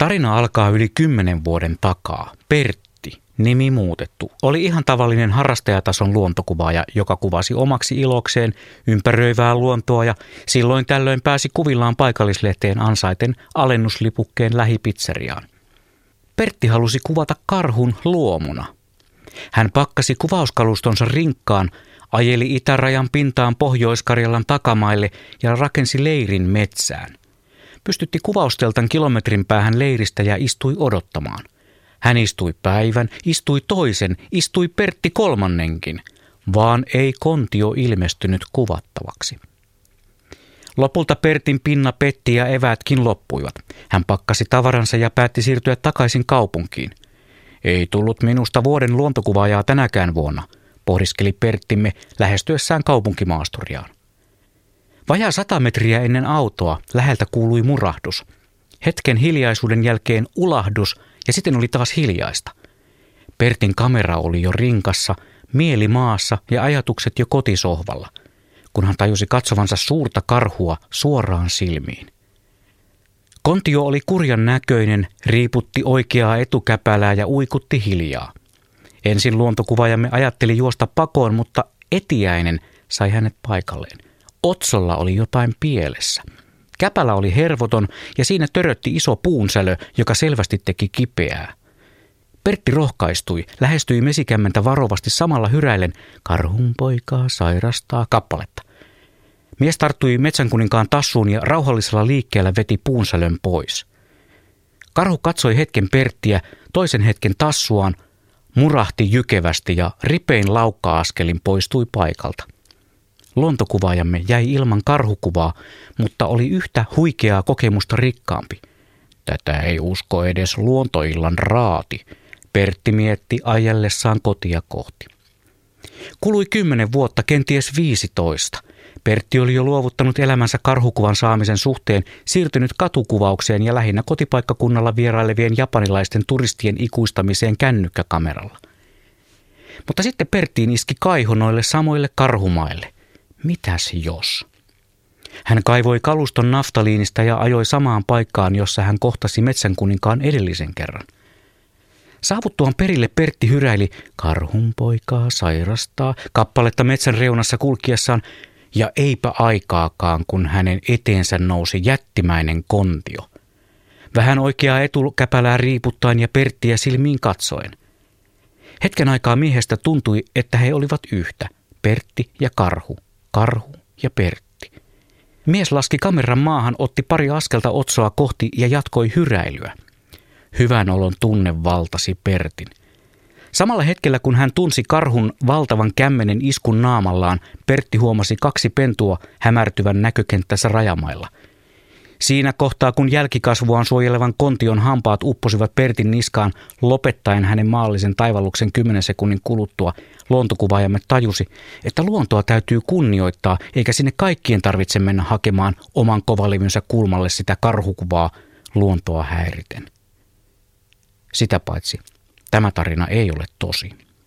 Tarina alkaa yli kymmenen vuoden takaa. Pertti, nimi muutettu, oli ihan tavallinen harrastajatason luontokuvaaja, joka kuvasi omaksi ilokseen ympäröivää luontoa ja silloin tällöin pääsi kuvillaan paikallislehteen ansaiten alennuslipukkeen lähipizzeriaan. Pertti halusi kuvata karhun luomuna. Hän pakkasi kuvauskalustonsa rinkkaan, ajeli itärajan pintaan Pohjois-Karjalan takamaille ja rakensi leirin metsään. Pystytti kuvausteltan kilometrin päähän leiristä ja istui odottamaan. Hän istui päivän, istui toisen, istui Pertti kolmannenkin, vaan ei kontio ilmestynyt kuvattavaksi. Lopulta Pertin pinna petti ja evätkin loppuivat. Hän pakkasi tavaransa ja päätti siirtyä takaisin kaupunkiin. Ei tullut minusta vuoden luontokuvaajaa tänäkään vuonna, pohdiskeli Perttimme lähestyessään kaupunkimaasturiaan. Vajaa sata metriä ennen autoa läheltä kuului murahdus. Hetken hiljaisuuden jälkeen ulahdus ja sitten oli taas hiljaista. Pertin kamera oli jo rinkassa, mieli maassa ja ajatukset jo kotisohvalla, kun hän tajusi katsovansa suurta karhua suoraan silmiin. Kontio oli kurjan näköinen, riiputti oikeaa etukäpälää ja uikutti hiljaa. Ensin luontokuvaajamme ajatteli juosta pakoon, mutta etiäinen sai hänet paikalleen. Otsolla oli jotain pielessä. Käpälä oli hervoton ja siinä törötti iso puunsälö, joka selvästi teki kipeää. Pertti rohkaistui, lähestyi mesikämmentä varovasti samalla hyräillen karhun poikaa sairastaa kappaletta. Mies tarttui metsänkuninkaan tassuun ja rauhallisella liikkeellä veti puunsälön pois. Karhu katsoi hetken Perttiä, toisen hetken tassuaan, murahti jykevästi ja ripein laukka-askelin poistui paikalta. Luontokuvaajamme jäi ilman karhukuvaa, mutta oli yhtä huikeaa kokemusta rikkaampi. Tätä ei usko edes luontoillan raati, Pertti mietti ajellessaan kotia kohti. Kului kymmenen vuotta, kenties viisitoista. Pertti oli jo luovuttanut elämänsä karhukuvan saamisen suhteen, siirtynyt katukuvaukseen ja lähinnä kotipaikkakunnalla vierailevien japanilaisten turistien ikuistamiseen kännykkäkameralla. Mutta sitten Perttiin iski kaiho noille samoille karhumaille – Mitäs jos? Hän kaivoi kaluston naftaliinista ja ajoi samaan paikkaan, jossa hän kohtasi metsänkuninkaan edellisen kerran. Saavuttuaan perille Pertti hyräili karhun poikaa sairastaa kappaletta metsän reunassa kulkiessaan ja eipä aikaakaan, kun hänen eteensä nousi jättimäinen kontio. Vähän oikeaa etukäpälää riiputtaen ja Perttiä silmiin katsoen. Hetken aikaa miehestä tuntui, että he olivat yhtä, Pertti ja karhu – Karhu ja Pertti. Mies laski kameran maahan, otti pari askelta otsoa kohti ja jatkoi hyräilyä. Hyvän olon tunne valtasi Pertin. Samalla hetkellä kun hän tunsi karhun valtavan kämmenen iskun naamallaan, Pertti huomasi kaksi pentua hämärtyvän näkökenttässä rajamailla – Siinä kohtaa, kun jälkikasvuaan suojelevan kontion hampaat upposivat Pertin niskaan lopettaen hänen maallisen taivalluksen kymmenen sekunnin kuluttua, luontokuvaajamme tajusi, että luontoa täytyy kunnioittaa, eikä sinne kaikkien tarvitse mennä hakemaan oman kovalivynsä kulmalle sitä karhukuvaa luontoa häiriten. Sitä paitsi, tämä tarina ei ole tosi.